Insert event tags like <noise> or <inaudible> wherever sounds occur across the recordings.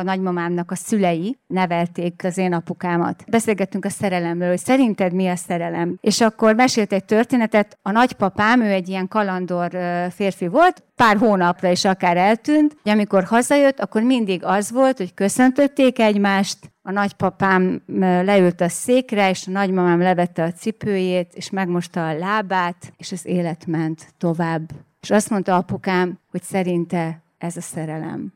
a nagymamámnak a szülei nevelték az én apukámat. Beszélgettünk a szerelemről, hogy szerinted mi a szerelem. És akkor mesélt egy történetet, a nagypapám, ő egy ilyen kalandor férfi volt, pár hónapra is akár eltűnt, hogy amikor hazajött, akkor mindig az volt, hogy köszöntötték egymást, a nagypapám leült a székre, és a nagymamám levette a cipőjét, és megmosta a lábát, és az élet ment tovább. És azt mondta apukám, hogy szerinte ez a szerelem.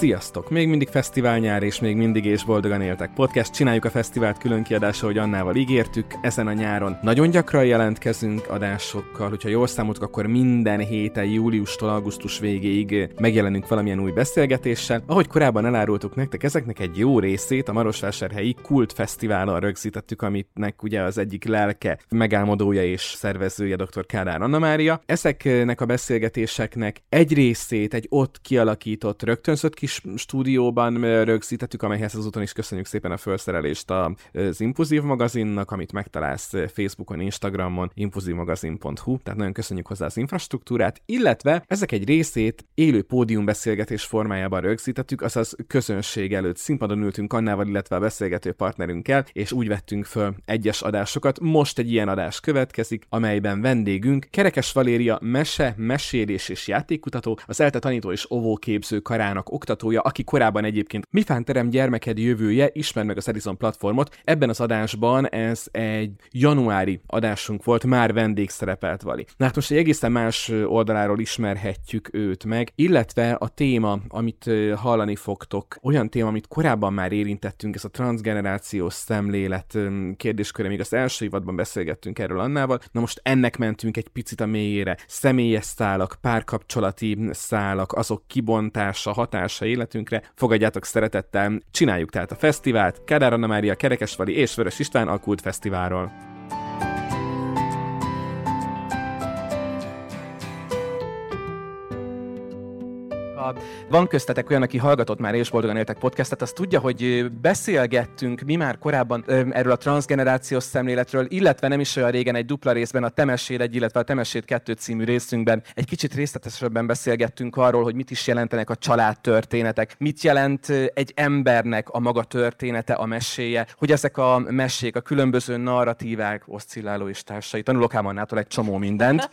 Sziasztok! Még mindig fesztivál nyár és még mindig és boldogan éltek podcast. Csináljuk a fesztivált külön kiadása, hogy Annával ígértük. Ezen a nyáron nagyon gyakran jelentkezünk adásokkal, hogyha jól számoltuk, akkor minden héten júliustól augusztus végéig megjelenünk valamilyen új beszélgetéssel. Ahogy korábban elárultuk nektek, ezeknek egy jó részét a Marosvásárhelyi Kult Fesztiválon rögzítettük, aminek ugye az egyik lelke, megálmodója és szervezője dr. Kádár Anna Mária. Ezeknek a beszélgetéseknek egy részét egy ott kialakított rögtönzött kis kis stúdióban rögzítettük, amelyhez azután is köszönjük szépen a felszerelést az Impulzív magazinnak, amit megtalálsz Facebookon, Instagramon, impulzívmagazin.hu, tehát nagyon köszönjük hozzá az infrastruktúrát, illetve ezek egy részét élő beszélgetés formájában rögzítettük, azaz közönség előtt színpadon ültünk Annával, illetve a beszélgető partnerünkkel, és úgy vettünk föl egyes adásokat. Most egy ilyen adás következik, amelyben vendégünk Kerekes Valéria mese, mesélés és játékkutató, az ELTE tanító és óvóképző karának oktató igazgatója, aki korábban egyébként Mi Terem gyermeked jövője, ismer meg az Edison platformot. Ebben az adásban ez egy januári adásunk volt, már vendég szerepelt Vali. Na hát most egy egészen más oldaláról ismerhetjük őt meg, illetve a téma, amit hallani fogtok, olyan téma, amit korábban már érintettünk, ez a transgenerációs szemlélet kérdésköre, még az első évadban beszélgettünk erről Annával, na most ennek mentünk egy picit a mélyére. Személyes szálak, párkapcsolati szálak, azok kibontása, hatása életünkre. Fogadjátok szeretettel, csináljuk tehát a fesztivált, Kádár Anna Mária, Kerekesvali és Vörös István a Kult Fesztiválról. Van köztetek olyan, aki hallgatott már és boldogan éltek podcastet, az tudja, hogy beszélgettünk mi már korábban erről a transgenerációs szemléletről, illetve nem is olyan régen egy dupla részben a Temesséd egy, illetve a Temesséd 2 című részünkben egy kicsit részletesebben beszélgettünk arról, hogy mit is jelentenek a családtörténetek, mit jelent egy embernek a maga története, a meséje, hogy ezek a mesék, a különböző narratívák, oszcilláló és társai, tanulok egy csomó mindent.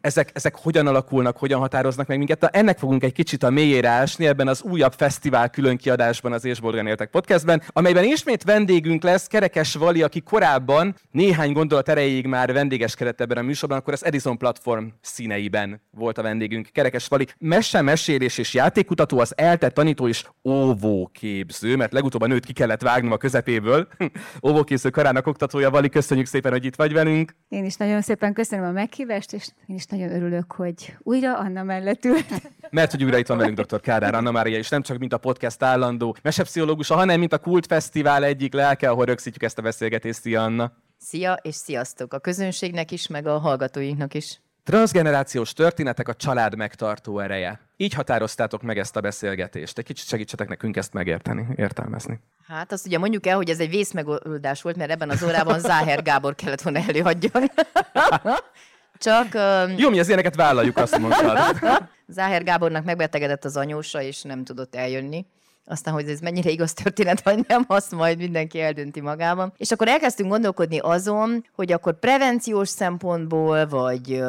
Ezek, ezek hogyan alakulnak, hogyan határoznak meg minket. Ennek fogunk egy kicsit kicsit a mélyére ásni ebben az újabb fesztivál külön kiadásban az Ésbolgán Értek podcastben, amelyben ismét vendégünk lesz Kerekes Vali, aki korábban néhány gondolat erejéig már vendégeskedett ebben a műsorban, akkor az Edison platform színeiben volt a vendégünk. Kerekes Vali, mese, mesélés és játékutató, az eltett tanító és óvóképző, mert legutóbb a nőt ki kellett vágnom a közepéből. <laughs> óvóképző karának oktatója, Vali, köszönjük szépen, hogy itt vagy velünk. Én is nagyon szépen köszönöm a meghívást, és én is nagyon örülök, hogy újra Anna mellett ült. Mert hogy újra itt van velünk dr. Kádár Anna Mária, és nem csak mint a podcast állandó mesepszichológusa, hanem mint a Kult Fesztivál egyik lelke, ahol rögzítjük ezt a beszélgetést. Szia, Anna! Szia, és sziasztok a közönségnek is, meg a hallgatóinknak is. Transgenerációs történetek a család megtartó ereje. Így határoztátok meg ezt a beszélgetést. Egy kicsit segítsetek nekünk ezt megérteni, értelmezni. Hát azt ugye mondjuk el, hogy ez egy vészmegoldás volt, mert ebben az órában Záher Gábor kellett volna előhagyjon. <laughs> Csak... Um... Jó, mi az ilyeneket vállaljuk, azt mondtad. <laughs> Záher Gábornak megbetegedett az anyósa, és nem tudott eljönni. Aztán, hogy ez mennyire igaz történet, vagy nem, azt majd mindenki eldönti magában. És akkor elkezdtünk gondolkodni azon, hogy akkor prevenciós szempontból, vagy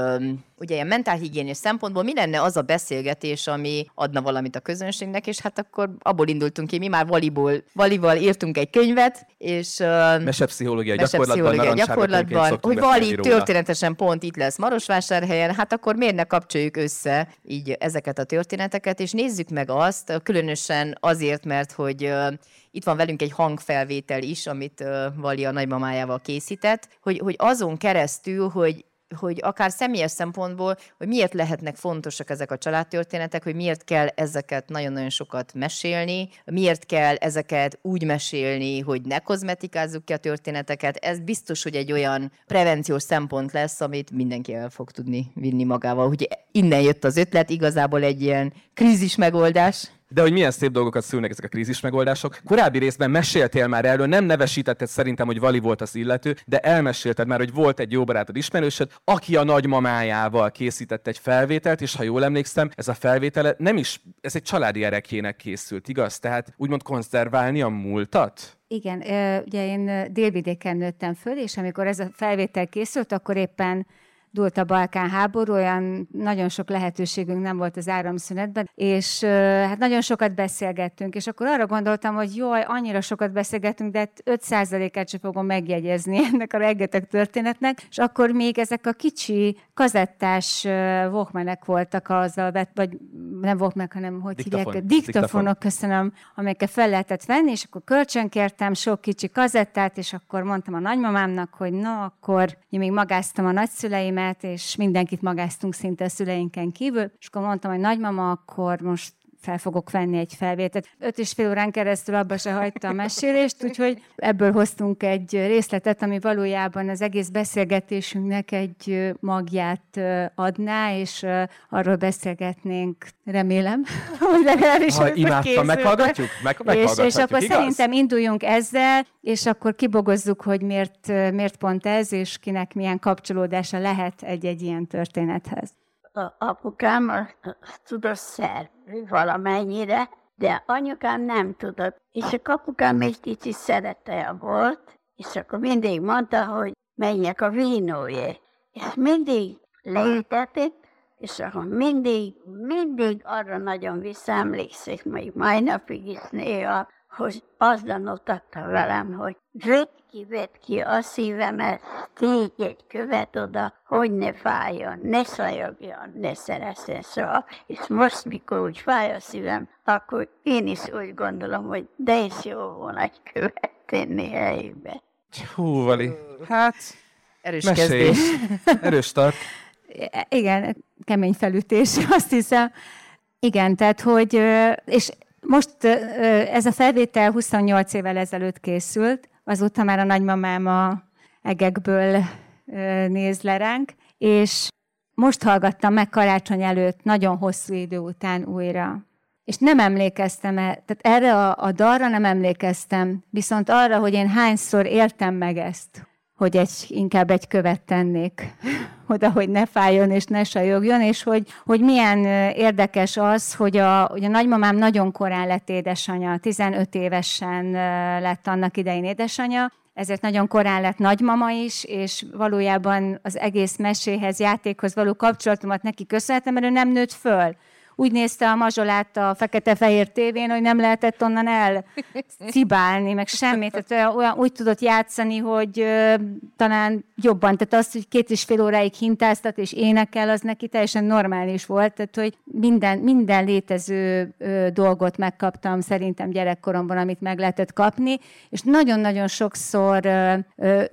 ugye ilyen mentálhigiénés szempontból mi lenne az a beszélgetés, ami adna valamit a közönségnek, és hát akkor abból indultunk ki, mi már valiból, valival írtunk egy könyvet, és... Uh, mesepszichológia gyakorlatban, gyakorlatban hogy Vali történetesen pont itt lesz Marosvásárhelyen, hát akkor miért ne kapcsoljuk össze így ezeket a történeteket, és nézzük meg azt, különösen azért, mert hogy uh, itt van velünk egy hangfelvétel is, amit uh, Vali a nagymamájával készített, hogy, hogy azon keresztül, hogy hogy akár személyes szempontból, hogy miért lehetnek fontosak ezek a családtörténetek, hogy miért kell ezeket nagyon-nagyon sokat mesélni, miért kell ezeket úgy mesélni, hogy ne kozmetikázzuk ki a történeteket. Ez biztos, hogy egy olyan prevenciós szempont lesz, amit mindenki el fog tudni vinni magával. Hogy innen jött az ötlet, igazából egy ilyen krízis megoldás. De hogy milyen szép dolgokat szülnek ezek a krízis megoldások. Korábbi részben meséltél már erről, nem nevesítetted szerintem, hogy Vali volt az illető, de elmesélted már, hogy volt egy jó barátod ismerősöd, aki a nagymamájával készített egy felvételt, és ha jól emlékszem, ez a felvétele nem is, ez egy családi erekének készült, igaz? Tehát úgymond konzerválni a múltat? Igen, ugye én délvidéken nőttem föl, és amikor ez a felvétel készült, akkor éppen dúlt a Balkán háború, olyan nagyon sok lehetőségünk nem volt az áramszünetben, és hát nagyon sokat beszélgettünk, és akkor arra gondoltam, hogy jaj, annyira sokat beszélgettünk, de 5%-át hát sem fogom megjegyezni <laughs> ennek a rengeteg történetnek, és akkor még ezek a kicsi kazettás Walkmanek voltak azzal, vagy nem Walkman, hanem hogy Diktafon. hívják? Diktafonok, köszönöm, amelyeket fel lehetett venni, és akkor kölcsönkértem sok kicsi kazettát, és akkor mondtam a nagymamámnak, hogy na, akkor én még magáztam a nagyszüleimet, anyukámat, és mindenkit magáztunk szinte a szüleinken kívül, és akkor mondtam, hogy nagymama, akkor most fel fogok venni egy felvételt. Öt és fél órán keresztül abba se hagyta a mesélést, úgyhogy ebből hoztunk egy részletet, ami valójában az egész beszélgetésünknek egy magját adná, és arról beszélgetnénk, remélem, <laughs> hogy legalábbis ha imádtam, meghallgatjuk? Meg, és, és akkor igaz? szerintem induljunk ezzel, és akkor kibogozzuk, hogy miért, miért pont ez, és kinek milyen kapcsolódása lehet egy-egy ilyen történethez apukám azt tudott szerni valamennyire, de anyukám nem tudott. És a apukám egy kicsi szereteje volt, és akkor mindig mondta, hogy menjek a vínójé. És mindig leütetett, és akkor mindig, mindig arra nagyon visszaemlékszik, még mai napig is néha, hogy az adta velem, hogy vedd ki, vedd ki a szívemet, tégy egy követ oda, hogy ne fájjon, ne szajogjon, ne szerezzen soha. És most, mikor úgy fáj a szívem, akkor én is úgy gondolom, hogy de is jó volna egy követ tenni helyébe. Hú, Vali, hát... Erős mesélj. kezdés. <laughs> Erős start. Igen, kemény felütés, azt hiszem. Igen, tehát, hogy, és most ez a felvétel 28 évvel ezelőtt készült, azóta már a nagymamám a egekből néz le ránk, és most hallgattam meg karácsony előtt, nagyon hosszú idő után újra. És nem emlékeztem, el, tehát erre a, a dalra nem emlékeztem, viszont arra, hogy én hányszor éltem meg ezt, hogy egy, inkább egy követ tennék <laughs> oda, hogy ne fájjon és ne sajogjon, és hogy, hogy milyen érdekes az, hogy a, hogy a nagymamám nagyon korán lett édesanyja, 15 évesen lett annak idején édesanyja, ezért nagyon korán lett nagymama is, és valójában az egész meséhez, játékhoz való kapcsolatomat neki köszönhetem, mert ő nem nőtt föl úgy nézte a mazsolát a fekete-fehér tévén, hogy nem lehetett onnan el cibálni, meg semmit. Tehát olyan, úgy tudott játszani, hogy ö, talán jobban. Tehát az, hogy két és fél óráig hintáztat és énekel, az neki teljesen normális volt. Tehát, hogy minden, minden létező ö, dolgot megkaptam szerintem gyerekkoromban, amit meg lehetett kapni, és nagyon-nagyon sokszor ö, ö,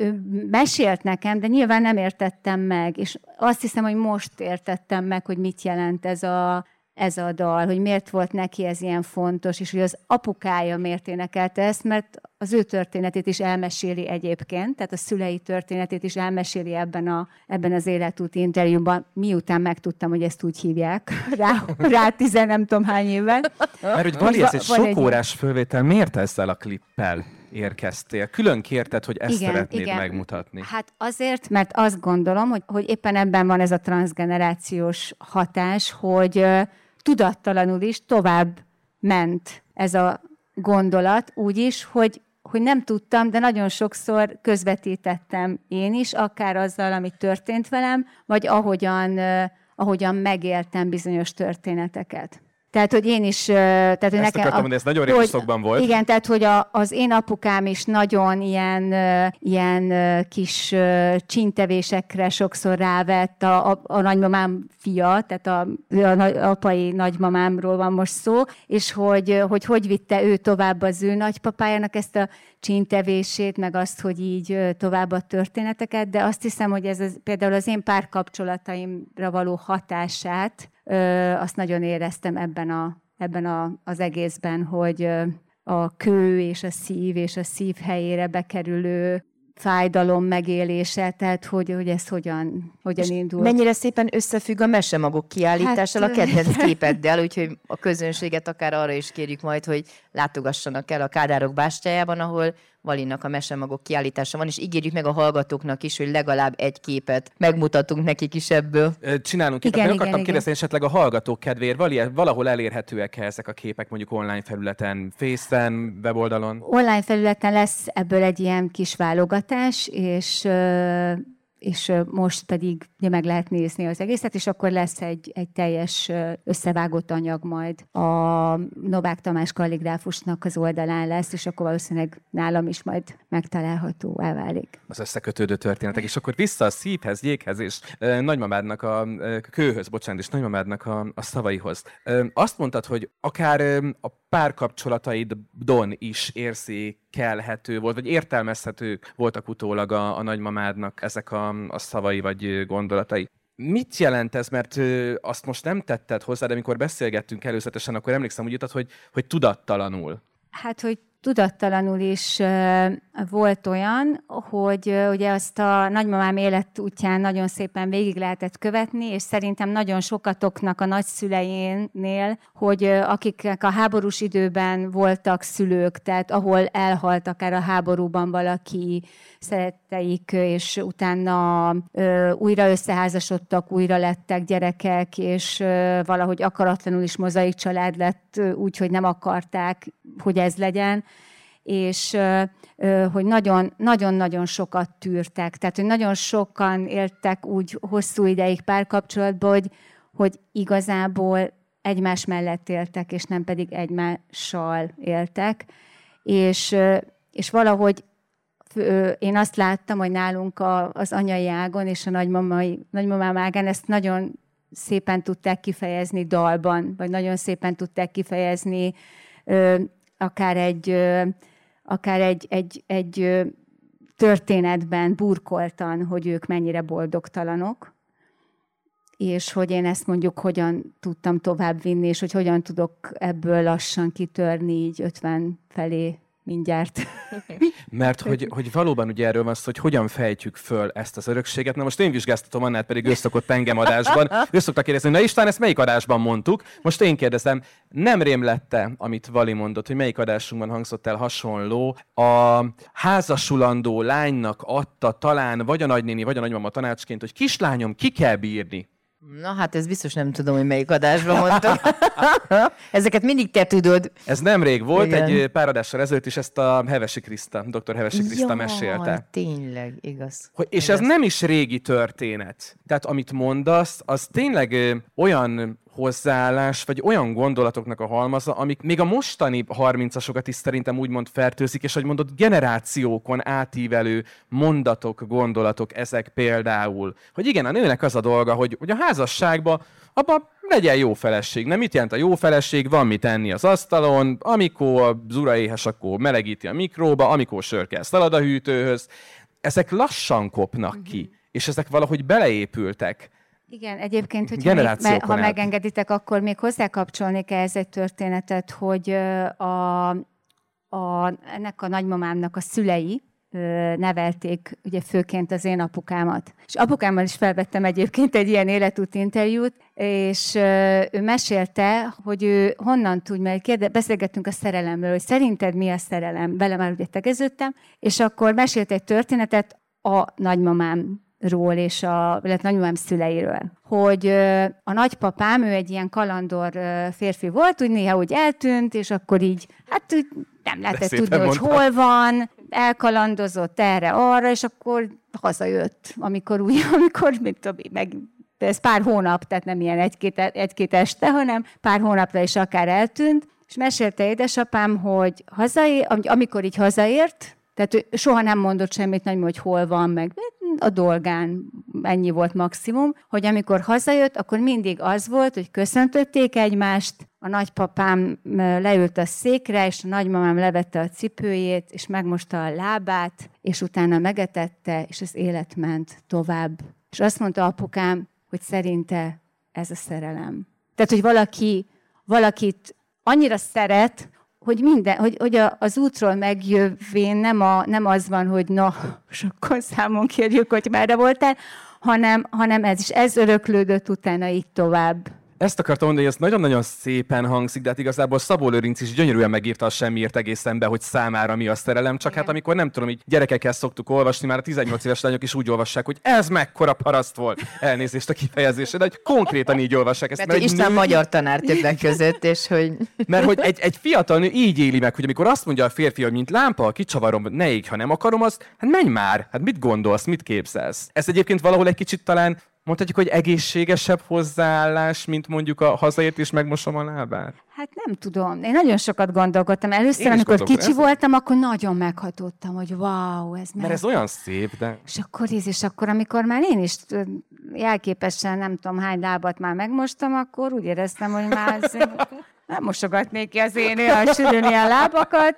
mesélt nekem, de nyilván nem értettem meg, és azt hiszem, hogy most értettem meg, hogy mit jelent ez a ez a dal, hogy miért volt neki ez ilyen fontos, és hogy az apukája miért énekelte ezt, mert az ő történetét is elmeséli egyébként, tehát a szülei történetét is elmeséli ebben, a, ebben az életúti interjúban, miután megtudtam, hogy ezt úgy hívják, <laughs> rá, rá tizen nem tudom hány évvel. Mert hogy Vali, ez egy sok egy órás fölvétel, miért ezzel a klippel érkeztél? Külön kérted, hogy ezt igen, szeretnéd igen. megmutatni. Hát azért, mert azt gondolom, hogy, hogy éppen ebben van ez a transgenerációs hatás, hogy tudattalanul is tovább ment ez a gondolat úgy is, hogy, hogy nem tudtam, de nagyon sokszor közvetítettem én is, akár azzal, ami történt velem, vagy ahogyan, ahogyan megéltem bizonyos történeteket. Tehát, hogy én is... Tehát, hogy Ezt nekem, akartam mondani, ez nagyon régi szokban volt. Igen, tehát, hogy a, az én apukám is nagyon ilyen, ilyen kis csintevésekre sokszor rávett, a, a, a nagymamám fia, tehát a, a apai nagymamámról van most szó, és hogy, hogy hogy vitte ő tovább az ő nagypapájának ezt a csintevését, meg azt, hogy így tovább a történeteket, de azt hiszem, hogy ez az, például az én párkapcsolataimra való hatását, azt nagyon éreztem ebben, a, ebben a, az egészben, hogy a kő és a szív és a szív helyére bekerülő fájdalom megélése, tehát hogy, hogy ez hogyan, hogyan indul. Mennyire szépen összefügg a mesemagok kiállítással hát, a kedvenc képeddel, úgyhogy a közönséget akár arra is kérjük majd, hogy látogassanak el a Kádárok bástyájában, ahol Valinak a mesemagok kiállítása van, és ígérjük meg a hallgatóknak is, hogy legalább egy képet megmutatunk nekik is ebből. Csinálunk képet. Igen, Meg akartam kérdezni esetleg a hallgatók kedvéért, valahol elérhetőek -e ezek a képek mondjuk online felületen, Face-en, weboldalon? Online felületen lesz ebből egy ilyen kis válogatás, és és most pedig ugye meg lehet nézni az egészet, és akkor lesz egy, egy teljes összevágott anyag majd a Novák Tamás kalligráfusnak az oldalán lesz, és akkor valószínűleg nálam is majd megtalálható, elválik. Az összekötődő történetek, és akkor vissza a szívhez, jéghez, és nagymamádnak a e, kőhöz, bocsánat, és nagymamádnak a, a szavaihoz. Azt mondtad, hogy akár e, a párkapcsolataidon is érzékelhető volt, vagy értelmezhető voltak utólag a, a nagymamádnak ezek a, a szavai vagy gondolatai. Mit jelent ez? Mert ö, azt most nem tetted hozzá, de amikor beszélgettünk előzetesen, akkor emlékszem, úgy jutott, hogy, hogy tudattalanul. Hát, hogy tudattalanul is volt olyan, hogy ugye azt a nagymamám életútján nagyon szépen végig lehetett követni, és szerintem nagyon sokatoknak a nagyszüleinél, hogy akiknek a háborús időben voltak szülők, tehát ahol elhalt akár a háborúban valaki szeretteik, és utána újra összeházasodtak, újra lettek gyerekek, és valahogy akaratlanul is mozaik család lett, úgy, hogy nem akarták, hogy ez legyen és hogy nagyon-nagyon sokat tűrtek. Tehát, hogy nagyon sokan éltek úgy hosszú ideig párkapcsolatban, hogy, hogy igazából egymás mellett éltek, és nem pedig egymással éltek. És, és valahogy én azt láttam, hogy nálunk az anyai ágon és a nagymamai, nagymamám ágán ezt nagyon szépen tudták kifejezni dalban, vagy nagyon szépen tudták kifejezni akár egy akár egy, egy, egy történetben burkoltan, hogy ők mennyire boldogtalanok, és hogy én ezt mondjuk hogyan tudtam tovább vinni, és hogy hogyan tudok ebből lassan kitörni így 50 felé mindjárt. <laughs> Mert hogy, hogy valóban ugye erről van szó, hogy hogyan fejtjük föl ezt az örökséget. Na most én vizsgáztatom, Annát pedig ő szokott engem adásban. <laughs> Ő szokta kérdezni, na István, ezt melyik adásban mondtuk? Most én kérdezem, nem rém lette, amit Vali mondott, hogy melyik adásunkban hangzott el hasonló. A házasulandó lánynak adta talán vagy a nagynéni, vagy a nagymama tanácsként, hogy kislányom, ki kell bírni. Na hát ez biztos nem tudom, hogy melyik adásban mondtam. <laughs> Ezeket mindig te tudod. Ez nemrég volt, Igen. egy pár adással ezelőtt is ezt a Hevesi Kriszta, dr. Hevesi Kriszta Jaj, mesélte. tényleg, igaz. Hogy, és igaz. ez nem is régi történet. Tehát amit mondasz, az tényleg olyan hozzáállás, vagy olyan gondolatoknak a halmaza, amik még a mostani 30-asokat is szerintem úgymond fertőzik, és hogy mondod, generációkon átívelő mondatok, gondolatok ezek például. Hogy igen, a nőnek az a dolga, hogy, hogy a házasságban abban legyen jó feleség. Nem mit jelent a jó feleség? Van mit enni az asztalon, amikor az ura éhes, akkor melegíti a mikróba, amikor sör kell szalad a hűtőhöz. Ezek lassan kopnak ki, mhm. és ezek valahogy beleépültek. Igen, egyébként, hogy még, ha megengeditek, akkor még hozzákapcsolnék ehhez egy történetet, hogy a, a, ennek a nagymamámnak a szülei, nevelték ugye főként az én apukámat. És apukámmal is felvettem egyébként egy ilyen életút interjút, és ő mesélte, hogy ő honnan tud, mert kérde, beszélgettünk a szerelemről, hogy szerinted mi a szerelem? Vele már ugye tegeződtem, és akkor mesélt egy történetet a nagymamám ról és a, illetve nagymamám szüleiről. Hogy a nagypapám, ő egy ilyen kalandor férfi volt, úgy néha úgy eltűnt, és akkor így, hát úgy nem lehetett tudni, hogy hol van, elkalandozott erre-arra, és akkor hazajött, amikor úgy, <laughs> amikor, mit tudom, meg de ez pár hónap, tehát nem ilyen egy-két, egy-két este, hanem pár hónapra is akár eltűnt, és mesélte édesapám, hogy hazaé, amikor így hazaért, tehát ő soha nem mondott semmit, nem, hogy hol van, meg a dolgán ennyi volt maximum, hogy amikor hazajött, akkor mindig az volt, hogy köszöntötték egymást, a nagypapám leült a székre, és a nagymamám levette a cipőjét, és megmosta a lábát, és utána megetette, és az élet ment tovább. És azt mondta apukám, hogy szerinte ez a szerelem. Tehát, hogy valaki, valakit annyira szeret, hogy minden, hogy, hogy a, az útról megjövén nem, a, nem az van, hogy na, <laughs> és akkor számon kérjük, hogy merre voltál, hanem, hanem ez is, ez öröklődött utána így tovább. Ezt akartam mondani, hogy ez nagyon-nagyon szépen hangzik, de hát igazából Szabó Lőrinc is gyönyörűen megírta a semmiért egészen be, hogy számára mi a szerelem. Csak hát Igen. hát amikor nem tudom, így gyerekekkel szoktuk olvasni, már a 18 éves lányok is úgy olvassák, hogy ez mekkora paraszt volt. Elnézést a kifejezésre, de hogy konkrétan így olvassák ezt. Mert, mert Isten nő... magyar tanár többek között, és hogy... Mert hogy egy, egy fiatal nő így éli meg, hogy amikor azt mondja a férfi, hogy mint lámpa, kicsavarom, ne ég, ha nem akarom, az, hát menj már, hát mit gondolsz, mit képzelsz? Ez egyébként valahol egy kicsit talán mondhatjuk, hogy egészségesebb hozzáállás, mint mondjuk a hazaért és megmosom a lábát? Hát nem tudom. Én nagyon sokat gondolkodtam. Először, Én amikor kicsi voltam, akkor nagyon meghatottam, hogy wow, ez meg... Mert ez olyan szép, de... És akkor ez, és akkor, amikor már én is jelképesen nem tudom hány lábat már megmostam, akkor úgy éreztem, hogy már ez... nem mosogatnék ki az én olyan sűrűn ilyen lábakat.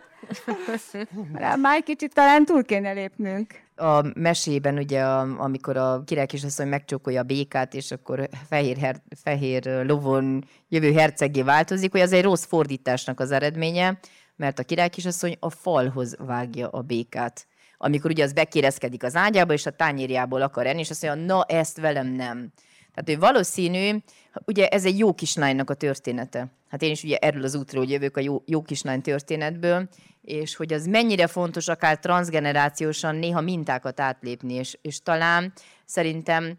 Már egy kicsit talán túl kéne lépnünk a mesében, ugye, amikor a király kisasszony megcsókolja a békát, és akkor fehér, her, fehér lovon jövő hercegé változik, hogy az egy rossz fordításnak az eredménye, mert a király kisasszony a falhoz vágja a békát. Amikor ugye az bekérezkedik az ágyába, és a tányérjából akar enni, és azt mondja, na ezt velem nem. Tehát ő valószínű, ugye ez egy jó kislánynak a története. Hát én is ugye erről az útról jövök a jó, jó kislány történetből, és hogy az mennyire fontos akár transgenerációsan néha mintákat átlépni, és, és talán szerintem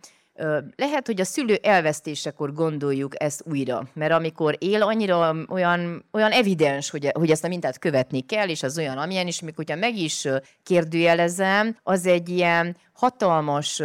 lehet, hogy a szülő elvesztésekor gondoljuk ezt újra, mert amikor él, annyira olyan, olyan evidens, hogy, hogy ezt a mintát követni kell, és az olyan, amilyen, és mikor hogyha meg is kérdőjelezem, az egy ilyen hatalmas,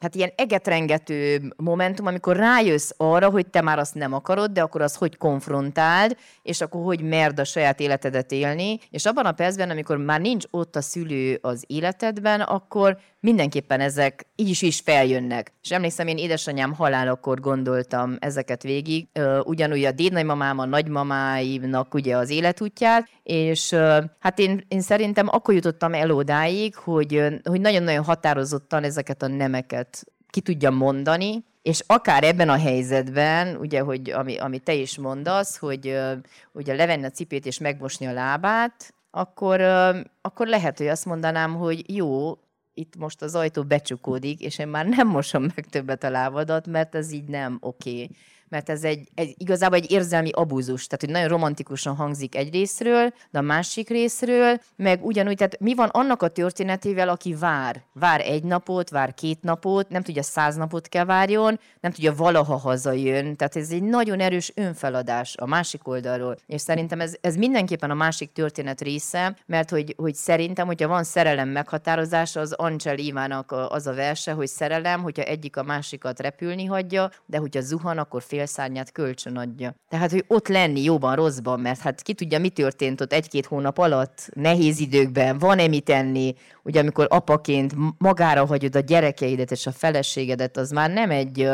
hát ilyen egetrengető momentum, amikor rájössz arra, hogy te már azt nem akarod, de akkor az hogy konfrontáld, és akkor hogy merd a saját életedet élni, és abban a percben, amikor már nincs ott a szülő az életedben, akkor mindenképpen ezek így is, is feljönnek. És emlékszem, én édesanyám halálakor gondoltam ezeket végig, ugyanúgy a dédnagymamám, a nagymamáimnak ugye az életútját, és hát én, én szerintem akkor jutottam el odáig, hogy, hogy nagyon-nagyon határozottan ezeket a nemeket ki tudjam mondani, és akár ebben a helyzetben, ugye, hogy ami, ami te is mondasz, hogy ugye levenni a cipét és megmosni a lábát, akkor, akkor lehet, hogy azt mondanám, hogy jó, itt most az ajtó becsukódik, és én már nem mosom meg többet a lábadat, mert ez így nem oké. Okay mert ez egy, egy igazából egy érzelmi abúzus, tehát hogy nagyon romantikusan hangzik egy részről, de a másik részről, meg ugyanúgy, tehát mi van annak a történetével, aki vár? Vár egy napot, vár két napot, nem tudja száz napot kell várjon, nem tudja valaha hazajön, tehát ez egy nagyon erős önfeladás a másik oldalról, és szerintem ez, ez mindenképpen a másik történet része, mert hogy, hogy szerintem, hogyha van szerelem meghatározása, az Angel Ivának az a verse, hogy szerelem, hogyha egyik a másikat repülni hagyja, de hogyha zuhan, akkor fél félszárnyát kölcsön adja. Tehát, hogy ott lenni jóban, rosszban, mert hát ki tudja, mi történt ott egy-két hónap alatt, nehéz időkben, van-e mit enni, ugye amikor apaként magára hagyod a gyerekeidet és a feleségedet, az már nem egy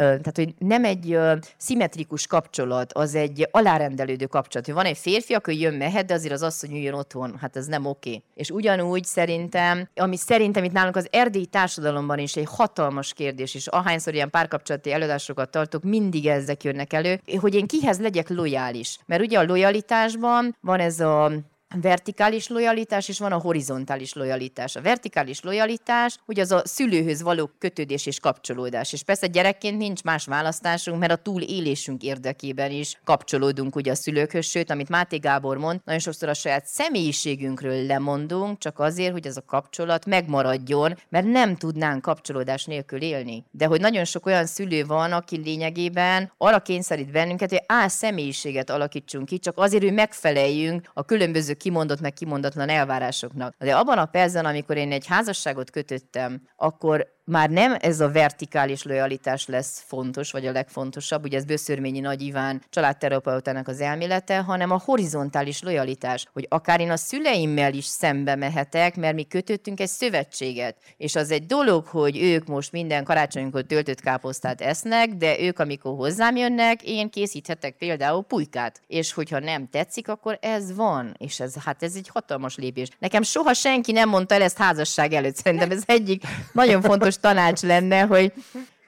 tehát, hogy nem egy szimmetrikus kapcsolat, az egy alárendelődő kapcsolat. Hogy van egy férfi, akkor jön, mehet, de azért az asszony üljön otthon. Hát ez nem oké. És ugyanúgy szerintem, ami szerintem itt nálunk az erdélyi társadalomban is egy hatalmas kérdés, és ahányszor ilyen párkapcsolati előadásokat tartok, mindig ezek jönnek elő, hogy én kihez legyek lojális. Mert ugye a lojalitásban van ez a vertikális lojalitás, és van a horizontális lojalitás. A vertikális lojalitás, hogy az a szülőhöz való kötődés és kapcsolódás. És persze gyerekként nincs más választásunk, mert a túlélésünk érdekében is kapcsolódunk ugye a szülőkhöz, sőt, amit Máté Gábor mond, nagyon sokszor a saját személyiségünkről lemondunk, csak azért, hogy ez a kapcsolat megmaradjon, mert nem tudnánk kapcsolódás nélkül élni. De hogy nagyon sok olyan szülő van, aki lényegében arra kényszerít bennünket, hogy á, személyiséget alakítsunk ki, csak azért, hogy megfeleljünk a különböző kimondott meg kimondatlan elvárásoknak. De abban a percben, amikor én egy házasságot kötöttem, akkor már nem ez a vertikális lojalitás lesz fontos, vagy a legfontosabb, ugye ez Böszörményi Nagy Iván családterapeutának az elmélete, hanem a horizontális lojalitás, hogy akár én a szüleimmel is szembe mehetek, mert mi kötöttünk egy szövetséget. És az egy dolog, hogy ők most minden karácsonykor töltött káposztát esznek, de ők, amikor hozzám jönnek, én készíthetek például pulykát. És hogyha nem tetszik, akkor ez van. És ez, hát ez egy hatalmas lépés. Nekem soha senki nem mondta el ezt házasság előtt. Szerintem ez egyik nagyon fontos tanács lenne, hogy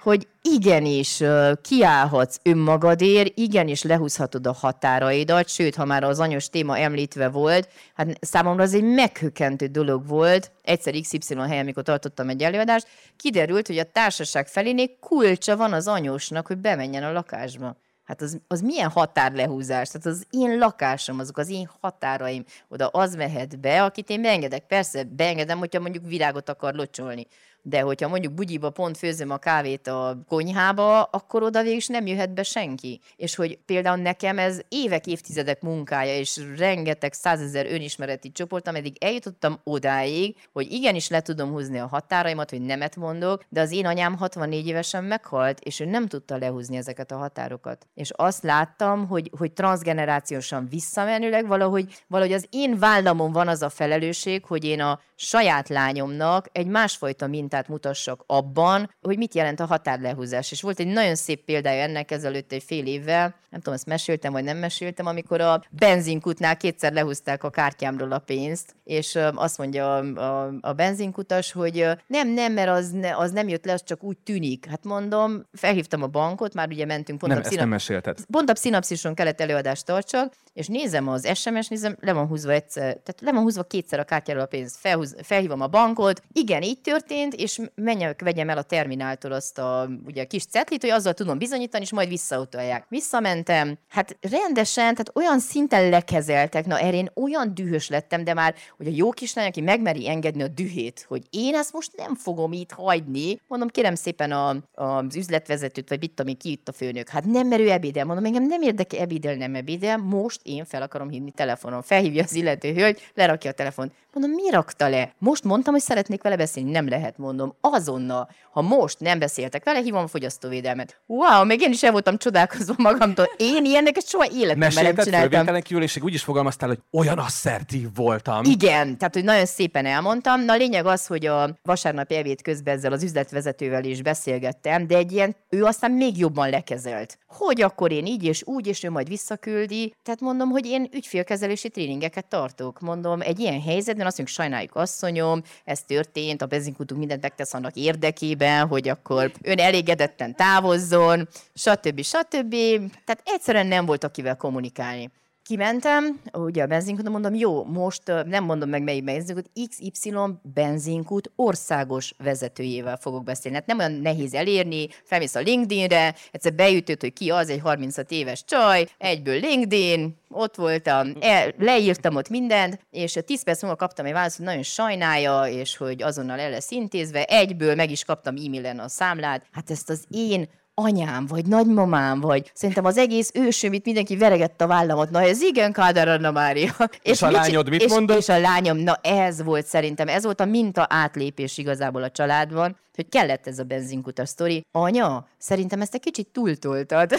hogy igenis kiállhatsz önmagadért, igenis lehúzhatod a határaidat, sőt, ha már az anyos téma említve volt, hát számomra az egy meghökkentő dolog volt. Egyszer XY helyen, amikor tartottam egy előadást, kiderült, hogy a társaság felénél kulcsa van az anyósnak, hogy bemenjen a lakásba. Hát az, az milyen határlehúzás? Tehát az én lakásom, azok az én határaim, oda az mehet be, akit én beengedek. Persze, beengedem, hogyha mondjuk virágot akar locsolni de hogyha mondjuk bugyiba pont főzöm a kávét a konyhába, akkor oda végül is nem jöhet be senki. És hogy például nekem ez évek, évtizedek munkája, és rengeteg százezer önismereti csoport, ameddig eljutottam odáig, hogy igenis le tudom húzni a határaimat, hogy nemet mondok, de az én anyám 64 évesen meghalt, és ő nem tudta lehúzni ezeket a határokat. És azt láttam, hogy, hogy transgenerációsan visszamenőleg valahogy, valahogy az én vállamon van az a felelősség, hogy én a saját lányomnak egy másfajta mintát mutassak abban, hogy mit jelent a határlehúzás. És volt egy nagyon szép példája ennek ezelőtt egy fél évvel, nem tudom, ezt meséltem, vagy nem meséltem, amikor a benzinkutnál kétszer lehúzták a kártyámról a pénzt, és azt mondja a, a, a benzinkutas, hogy nem, nem, mert az, ne, az nem jött le, az csak úgy tűnik. Hát mondom, felhívtam a bankot, már ugye mentünk pont nem, a mesélted. Pont a szinapszison kellett előadást tartsak, és nézem az SMS, nézem, le van húzva egyszer, tehát le van húzva kétszer a kártyáról a pénz, felhúz, felhívom a bankot, igen, így történt, és menjek, vegyem el a termináltól azt a ugye, kis cetlit, hogy azzal tudom bizonyítani, és majd visszautalják. Visszamentem, hát rendesen, tehát olyan szinten lekezeltek, na erre én olyan dühös lettem, de már, hogy a jó kislány, aki megmeri engedni a dühét, hogy én ezt most nem fogom itt hagyni, mondom, kérem szépen a, a, az üzletvezetőt, vagy mit tudom ki itt a főnök, hát nem merő ebédel, mondom, engem nem érdekel ebédel, nem ebédel, most én fel akarom hívni telefonon. Felhívja az illető hölgy, lerakja a telefont. Mondom, mi rakta le? Most mondtam, hogy szeretnék vele beszélni. Nem lehet, mondom. Azonnal, ha most nem beszéltek vele, hívom a fogyasztóvédelmet. Wow, még én is el voltam csodálkozva magamtól. Én ilyeneket soha életemben nem csináltam. kívül, és úgy is fogalmaztál, hogy olyan asszertív voltam. Igen, tehát hogy nagyon szépen elmondtam. Na a lényeg az, hogy a vasárnapi evét közben ezzel az üzletvezetővel is beszélgettem, de egy ilyen, ő aztán még jobban lekezelt. Hogy akkor én így és úgy, és ő majd visszaküldi. Tehát mondom, hogy én ügyfélkezelési tréningeket tartok. Mondom, egy ilyen helyzetben azt mondjuk, sajnáljuk asszonyom, ez történt, a benzinkutunk mindent megtesz annak érdekében, hogy akkor ön elégedetten távozzon, stb. stb. Tehát egyszerűen nem volt akivel kommunikálni. Kimentem, ugye a benzinkúton mondom, jó, most nem mondom meg melyik benzinkút, XY benzinkút országos vezetőjével fogok beszélni. Hát nem olyan nehéz elérni, felmész a LinkedInre, egyszer beütött, hogy ki az, egy 35 éves csaj, egyből LinkedIn, ott voltam, el, leírtam ott mindent, és 10 perc múlva kaptam egy választ, hogy nagyon sajnálja, és hogy azonnal el lesz intézve, egyből meg is kaptam e-mailen a számlát. Hát ezt az én anyám, vagy nagymamám, vagy szerintem az egész ősöm itt mindenki veregett a vállamat. Na ez igen, Kádár Anna Mária. És, és a mit, lányod mit és, mondott? És a lányom, na ez volt szerintem, ez volt a minta átlépés igazából a családban, hogy kellett ez a benzinkutas sztori. Anya, szerintem ezt egy kicsit túltoltad.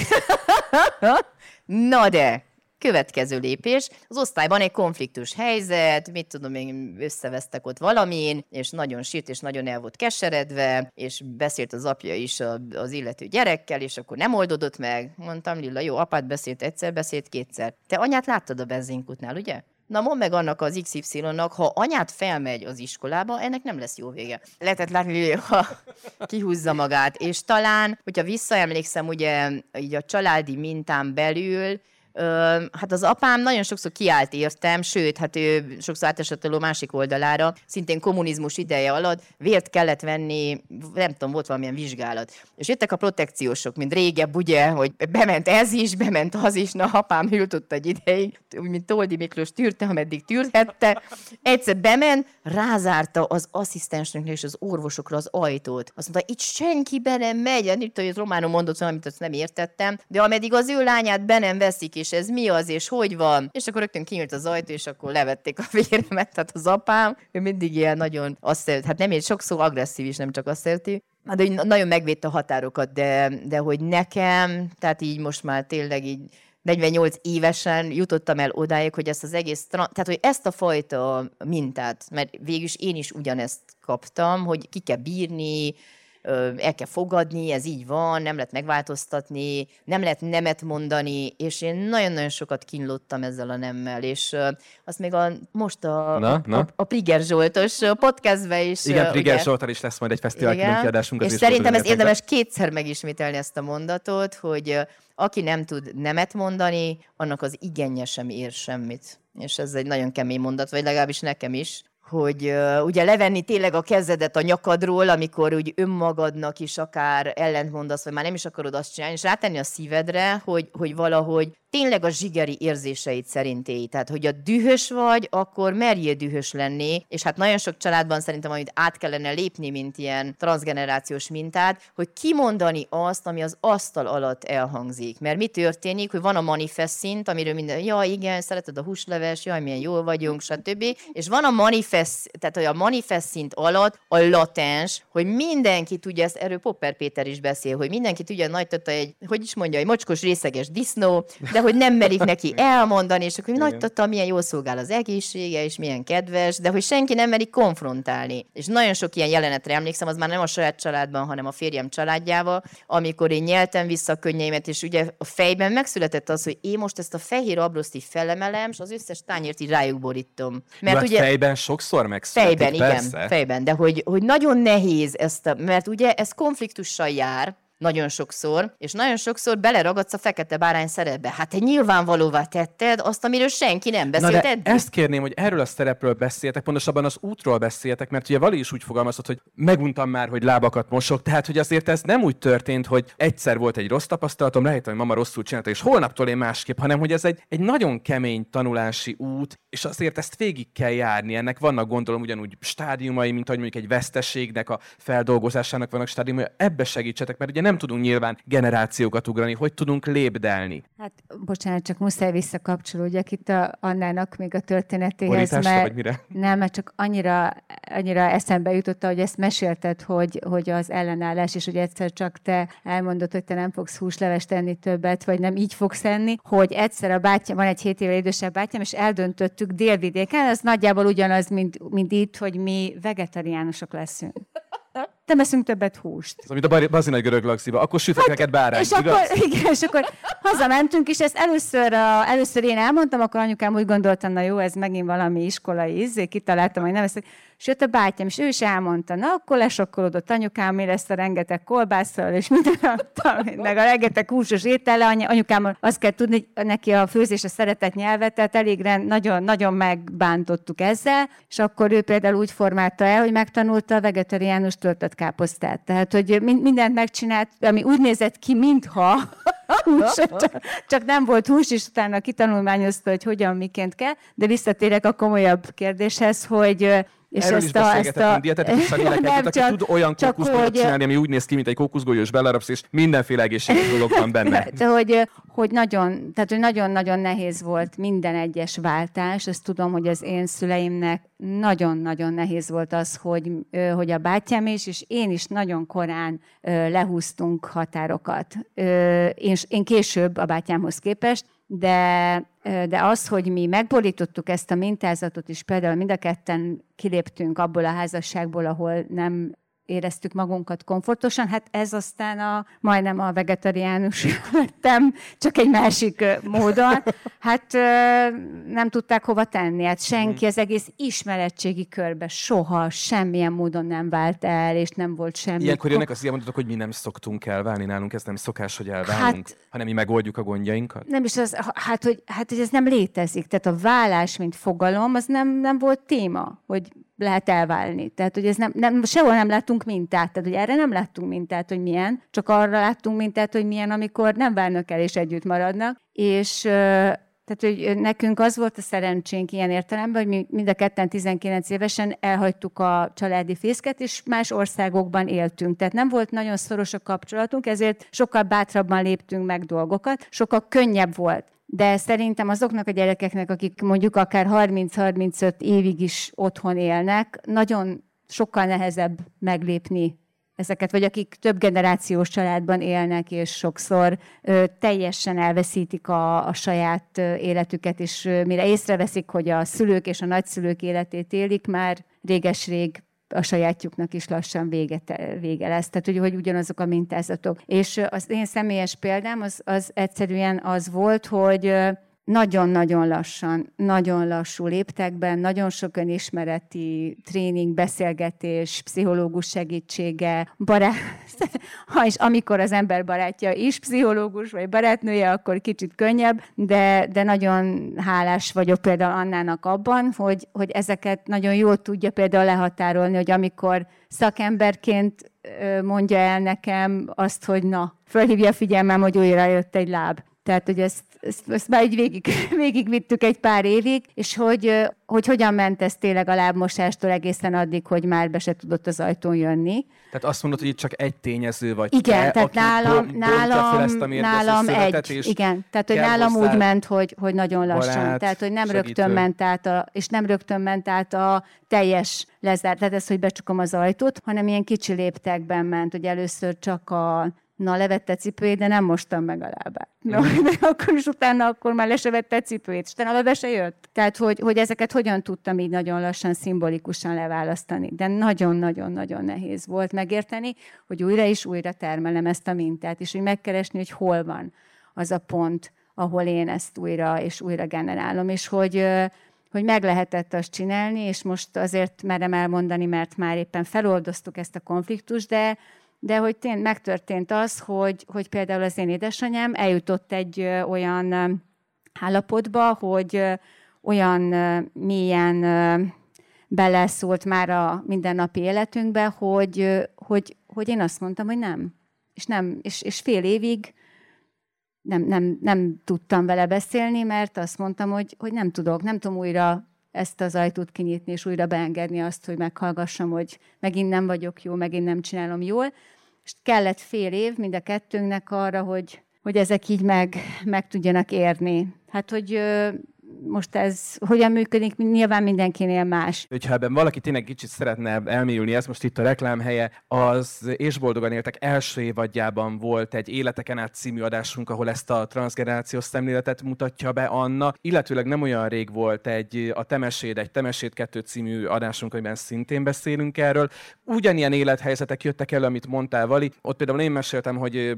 <laughs> na de, Következő lépés, az osztályban egy konfliktus helyzet, mit tudom én, összevesztek ott valamin, és nagyon sírt, és nagyon el volt keseredve, és beszélt az apja is az illető gyerekkel, és akkor nem oldódott meg. Mondtam, Lilla, jó, apát beszélt egyszer, beszélt kétszer. Te anyát láttad a benzinkutnál, ugye? Na mondd meg annak az XY-nak, ha anyát felmegy az iskolába, ennek nem lesz jó vége. Lehetett látni, ha kihúzza magát. És talán, hogyha visszaemlékszem, ugye így a családi mintán belül, hát az apám nagyon sokszor kiállt értem, sőt, hát ő sokszor átesett a másik oldalára, szintén kommunizmus ideje alatt vért kellett venni, nem tudom, volt valamilyen vizsgálat. És jöttek a protekciósok, mint régebb, ugye, hogy bement ez is, bement az is, na apám jutott egy ideig, úgy, mint Toldi Miklós tűrte, ameddig tűrhette. Egyszer bement, rázárta az asszisztensnek és az orvosokra az ajtót. Azt mondta, itt senki be nem megy, nem tudom, hogy románul mondott amit azt nem értettem, de ameddig az ő lányát be nem veszik, és ez mi az, és hogy van. És akkor rögtön kinyílt az ajtó, és akkor levették a véremet, tehát az apám, ő mindig ilyen nagyon asszertív, hát nem én sokszor agresszív is, nem csak asszertív, Hát, de nagyon megvédte a határokat, de, de hogy nekem, tehát így most már tényleg így 48 évesen jutottam el odáig, hogy ezt az egész, tehát hogy ezt a fajta mintát, mert végülis én is ugyanezt kaptam, hogy ki kell bírni, el kell fogadni, ez így van, nem lehet megváltoztatni, nem lehet nemet mondani, és én nagyon-nagyon sokat kínlottam ezzel a nemmel, és azt még a, most a, na, na. a, a Priger Zsoltos podcastbe is. Igen, Priger Zsoltal is lesz majd egy fesztivál kiadásunk. És szerintem ez érdemes kétszer megismételni ezt a mondatot, hogy aki nem tud nemet mondani, annak az igenje sem ér semmit. És ez egy nagyon kemény mondat, vagy legalábbis nekem is, hogy ugye levenni tényleg a kezedet a nyakadról, amikor úgy önmagadnak is akár ellentmondasz, vagy már nem is akarod azt csinálni, és rátenni a szívedre, hogy, hogy valahogy tényleg a zsigeri érzéseid szerint élj. Tehát, hogy a dühös vagy, akkor merjél dühös lenni, és hát nagyon sok családban szerintem, amit át kellene lépni, mint ilyen transgenerációs mintát, hogy kimondani azt, ami az asztal alatt elhangzik. Mert mi történik, hogy van a manifest szint, amiről minden, ja igen, szereted a húsleves, jaj, milyen jól vagyunk, stb. És van a manifest, tehát hogy a manifest szint alatt a latens, hogy mindenki tudja, ezt erről Popper Péter is beszél, hogy mindenki tudja, nagy egy, hogy is mondja, egy mocskos részeges disznó, de hogy nem merik neki <laughs> elmondani, és akkor nagy tata, milyen jól szolgál az egészsége, és milyen kedves, de hogy senki nem merik konfrontálni. És nagyon sok ilyen jelenetre emlékszem, az már nem a saját családban, hanem a férjem családjával, amikor én nyeltem vissza a könnyeimet, és ugye a fejben megszületett az, hogy én most ezt a fehér abroszti felemelem, és az összes tányért így rájuk borítom. Mert Jó, ugye, fejben sokszor megszületik, Fejben, persze. igen, fejben, de hogy, hogy nagyon nehéz ezt, a, mert ugye ez konfliktussal jár, nagyon sokszor, és nagyon sokszor beleragadsz a fekete bárány szerepbe. Hát te nyilvánvalóvá tetted azt, amiről senki nem beszélt Na de eddig. ezt kérném, hogy erről a szerepről beszéltek, pontosabban az útról beszéltek, mert ugye Vali is úgy fogalmazott, hogy meguntam már, hogy lábakat mosok, tehát hogy azért ez nem úgy történt, hogy egyszer volt egy rossz tapasztalatom, lehet, hogy mama rosszul csinálta, és holnaptól én másképp, hanem hogy ez egy, egy nagyon kemény tanulási út, és azért ezt végig kell járni. Ennek vannak gondolom ugyanúgy stádiumai, mint ahogy mondjuk egy veszteségnek a feldolgozásának vannak stádiumai, ebbe segítsetek, mert ugye nem nem tudunk nyilván generációkat ugrani, hogy tudunk lépdelni. Hát bocsánat, csak muszáj visszakapcsolódjak itt a Annának még a történetéhez. Borításra, mert vagy mire? Nem, mert csak annyira, annyira eszembe jutott, hogy ezt mesélted, hogy, hogy az ellenállás, és hogy egyszer csak te elmondod, hogy te nem fogsz húslevest tenni többet, vagy nem így fogsz enni, hogy egyszer a bátyám, van egy 7 évvel idősebb bátyám, és eldöntöttük délvidéken, ez nagyjából ugyanaz, mint, mint itt, hogy mi vegetariánusok leszünk nem eszünk többet húst. Ez, amit a bazin egy görög laxiba, akkor sütök hát, neked bárány, és igaz? akkor, <laughs> igen, és akkor hazamentünk, és ezt először, a, először én elmondtam, akkor anyukám úgy gondoltam, na jó, ez megint valami iskolai ízé, kitaláltam, hogy nem ezt, jött a bátyám, és ő is elmondta, na akkor lesokkolódott anyukám, mi lesz a rengeteg kolbásszal, és minden, meg a rengeteg húsos étele, anyukám azt kell tudni, hogy neki a főzés a szeretett nyelvet, tehát elég nagyon, nagyon megbántottuk ezzel, és akkor ő például úgy formálta el, hogy megtanulta a vegetariánus töltött káposztát. Tehát, hogy mindent megcsinált, ami úgy nézett ki, mintha hús, csak, csak nem volt hús, és utána kitanulmányozta, hogy hogyan, miként kell. De visszatérek a komolyabb kérdéshez, hogy és Erről ezt is a, ezt a... dietetikus <laughs> aki csak, tud olyan kókuszgolyót hogy... csinálni, ami úgy néz ki, mint egy kókuszgolyós belerapsz, és mindenféle egészséges dolog van <laughs> benne. De hogy, hogy nagyon, tehát hogy nagyon-nagyon nehéz volt minden egyes váltás. Ezt tudom, hogy az én szüleimnek nagyon-nagyon nehéz volt az, hogy, hogy a bátyám is, és én is nagyon korán lehúztunk határokat. Én, én később a bátyámhoz képest, de, de az, hogy mi megborítottuk ezt a mintázatot, és például mind a ketten kiléptünk abból a házasságból, ahol nem éreztük magunkat komfortosan, hát ez aztán a, majdnem a vegetariánus <laughs> lettem, csak egy másik módon. Hát nem tudták hova tenni, hát senki az egész ismeretségi körbe soha semmilyen módon nem vált el, és nem volt semmi. Ilyenkor jönnek az ilyen mondatok, hogy mi nem szoktunk elválni nálunk, ez nem szokás, hogy elválunk, hát, hanem mi megoldjuk a gondjainkat? Nem is az, hát hogy, hát, hogy ez nem létezik. Tehát a vállás, mint fogalom, az nem, nem volt téma, hogy lehet elválni. Tehát, hogy ez nem, nem, sehol nem láttunk mintát, tehát, hogy erre nem láttunk mintát, hogy milyen, csak arra láttunk mintát, hogy milyen, amikor nem válnak el és együtt maradnak. És tehát, hogy nekünk az volt a szerencsénk ilyen értelemben, hogy mi mind a ketten 19 évesen elhagytuk a családi fészket, és más országokban éltünk. Tehát nem volt nagyon szoros a kapcsolatunk, ezért sokkal bátrabban léptünk meg dolgokat, sokkal könnyebb volt de szerintem azoknak a gyerekeknek, akik mondjuk akár 30-35 évig is otthon élnek, nagyon sokkal nehezebb meglépni ezeket, vagy akik több generációs családban élnek, és sokszor ö, teljesen elveszítik a, a saját életüket, és ö, mire észreveszik, hogy a szülők és a nagyszülők életét élik, már réges-rég a sajátjuknak is lassan vége, vége lesz. Tehát, hogy, hogy ugyanazok a mintázatok. És az én személyes példám az, az egyszerűen az volt, hogy nagyon-nagyon lassan, nagyon lassú léptekben, nagyon sok önismereti tréning, beszélgetés, pszichológus segítsége, barát, <laughs> ha és amikor az ember barátja is pszichológus, vagy barátnője, akkor kicsit könnyebb, de, de nagyon hálás vagyok például Annának abban, hogy, hogy ezeket nagyon jól tudja például lehatárolni, hogy amikor szakemberként mondja el nekem azt, hogy na, fölhívja a figyelmem, hogy újra jött egy láb tehát, hogy ezt, ezt, ezt már így végig, <laughs> végig vittük egy pár évig, és hogy, hogy hogyan ment ez tényleg a lábmosástól egészen addig, hogy már be se tudott az ajtón jönni. Tehát azt mondod, hogy itt csak egy tényező vagy Igen, te, tehát nálam, nálam, ezt a nálam egy, igen, tehát hogy nálam úgy ment, hogy, hogy nagyon lassan, barát, tehát hogy nem segítő. rögtön ment át, a, és nem rögtön ment át a teljes lezárt, tehát ez, hogy becsukom az ajtót, hanem ilyen kicsi léptekben ment, hogy először csak a Na, levette cipőjét, de nem mostam meg a lábát. Na, de akkor is utána akkor már le se vette cipőjét, és utána be se jött. Tehát, hogy, hogy ezeket hogyan tudtam így nagyon lassan, szimbolikusan leválasztani. De nagyon-nagyon-nagyon nehéz volt megérteni, hogy újra és újra termelem ezt a mintát, és hogy megkeresni, hogy hol van az a pont, ahol én ezt újra és újra generálom, és hogy, hogy meg lehetett azt csinálni, és most azért merem elmondani, mert már éppen feloldoztuk ezt a konfliktust, de de hogy tény, megtörtént az, hogy, hogy például az én édesanyám eljutott egy olyan állapotba, hogy olyan mélyen beleszólt már a mindennapi életünkbe, hogy, hogy, hogy én azt mondtam, hogy nem. És, nem, és, és fél évig nem, nem, nem tudtam vele beszélni, mert azt mondtam, hogy, hogy nem tudok, nem tudom újra ezt az ajtót kinyitni, és újra beengedni azt, hogy meghallgassam, hogy megint nem vagyok jó, megint nem csinálom jól. És kellett fél év mind a kettőnknek arra, hogy, hogy ezek így meg, meg tudjanak érni. Hát, hogy most ez hogyan működik, nyilván mindenkinél más. Hogyha ebben valaki tényleg kicsit szeretne elmélyülni, ez most itt a reklámhelye, az És boldogan éltek első évadjában volt egy Életeken át című adásunk, ahol ezt a transgenerációs szemléletet mutatja be Anna, illetőleg nem olyan rég volt egy a Temeséd, egy Temeséd 2 című adásunk, amiben szintén beszélünk erről. Ugyanilyen élethelyzetek jöttek elő, amit mondtál, Vali. Ott például én meséltem, hogy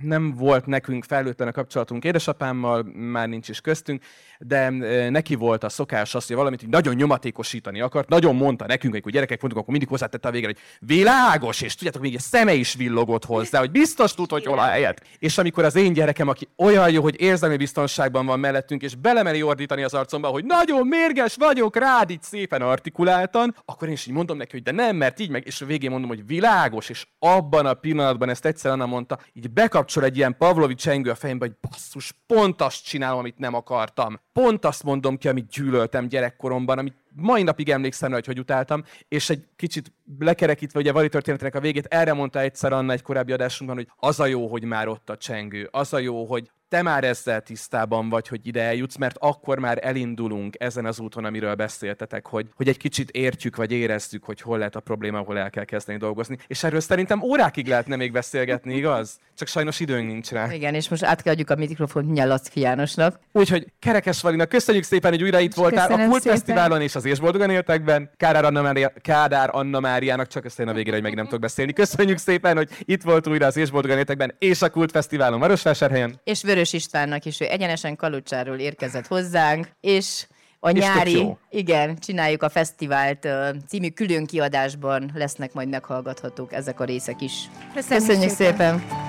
nem volt nekünk felnőtten a kapcsolatunk édesapámmal, már nincs is köztünk, de neki volt a szokás az, hogy valamit nagyon nyomatékosítani akart, nagyon mondta nekünk, amikor gyerekek voltunk, akkor mindig hozzátette a végre, hogy világos, és tudjátok, még egy szeme is villogott hozzá, hogy biztos tud, hogy hol a helyet. És amikor az én gyerekem, aki olyan jó, hogy érzelmi biztonságban van mellettünk, és belemeli ordítani az arcomba, hogy nagyon mérges vagyok rád, így szépen artikuláltan, akkor én is így mondom neki, hogy de nem, mert így meg, és a végén mondom, hogy világos, és abban a pillanatban ezt egyszer Anna mondta, így bekapcsol egy ilyen Pavlovics csengő a fejembe, hogy basszus, pont azt csinálom, amit nem akartam. Pont azt mondom ki, amit gyűlöltem gyerekkoromban, amit mai napig emlékszem rá, hogy hogy utáltam, és egy kicsit lekerekítve ugye Vali történetének a végét, erre mondta egyszer Anna egy korábbi adásunkban, hogy az a jó, hogy már ott a csengő, az a jó, hogy te már ezzel tisztában vagy, hogy ide eljutsz, mert akkor már elindulunk ezen az úton, amiről beszéltetek, hogy, hogy egy kicsit értjük, vagy érezzük, hogy hol lehet a probléma, ahol el kell kezdeni dolgozni. És erről szerintem órákig lehetne még beszélgetni, igaz? Csak sajnos időnk nincs rá. Igen, és most átkeadjuk a mikrofont Nyalacki Jánosnak. Úgyhogy Kerekes Valinak köszönjük szépen, hogy újra itt voltál a Kult Fesztiválon és az És Boldogan éltekben. Kádár Anna, Mária, Kádár Anna Máriának csak ezt a végére, hogy meg nem tudok beszélni. Köszönjük szépen, hogy itt volt újra az És Boldogan éltekben és a Kult Fesztiválon Marosvásárhelyen. És Vörös Istvánnak is, ő egyenesen Kalucsáról érkezett hozzánk, és a nyári, igen, csináljuk a fesztivált című külön kiadásban lesznek majd meghallgathatók ezek a részek is. Köszönjük, Köszönjük szépen! szépen.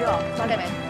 Ja,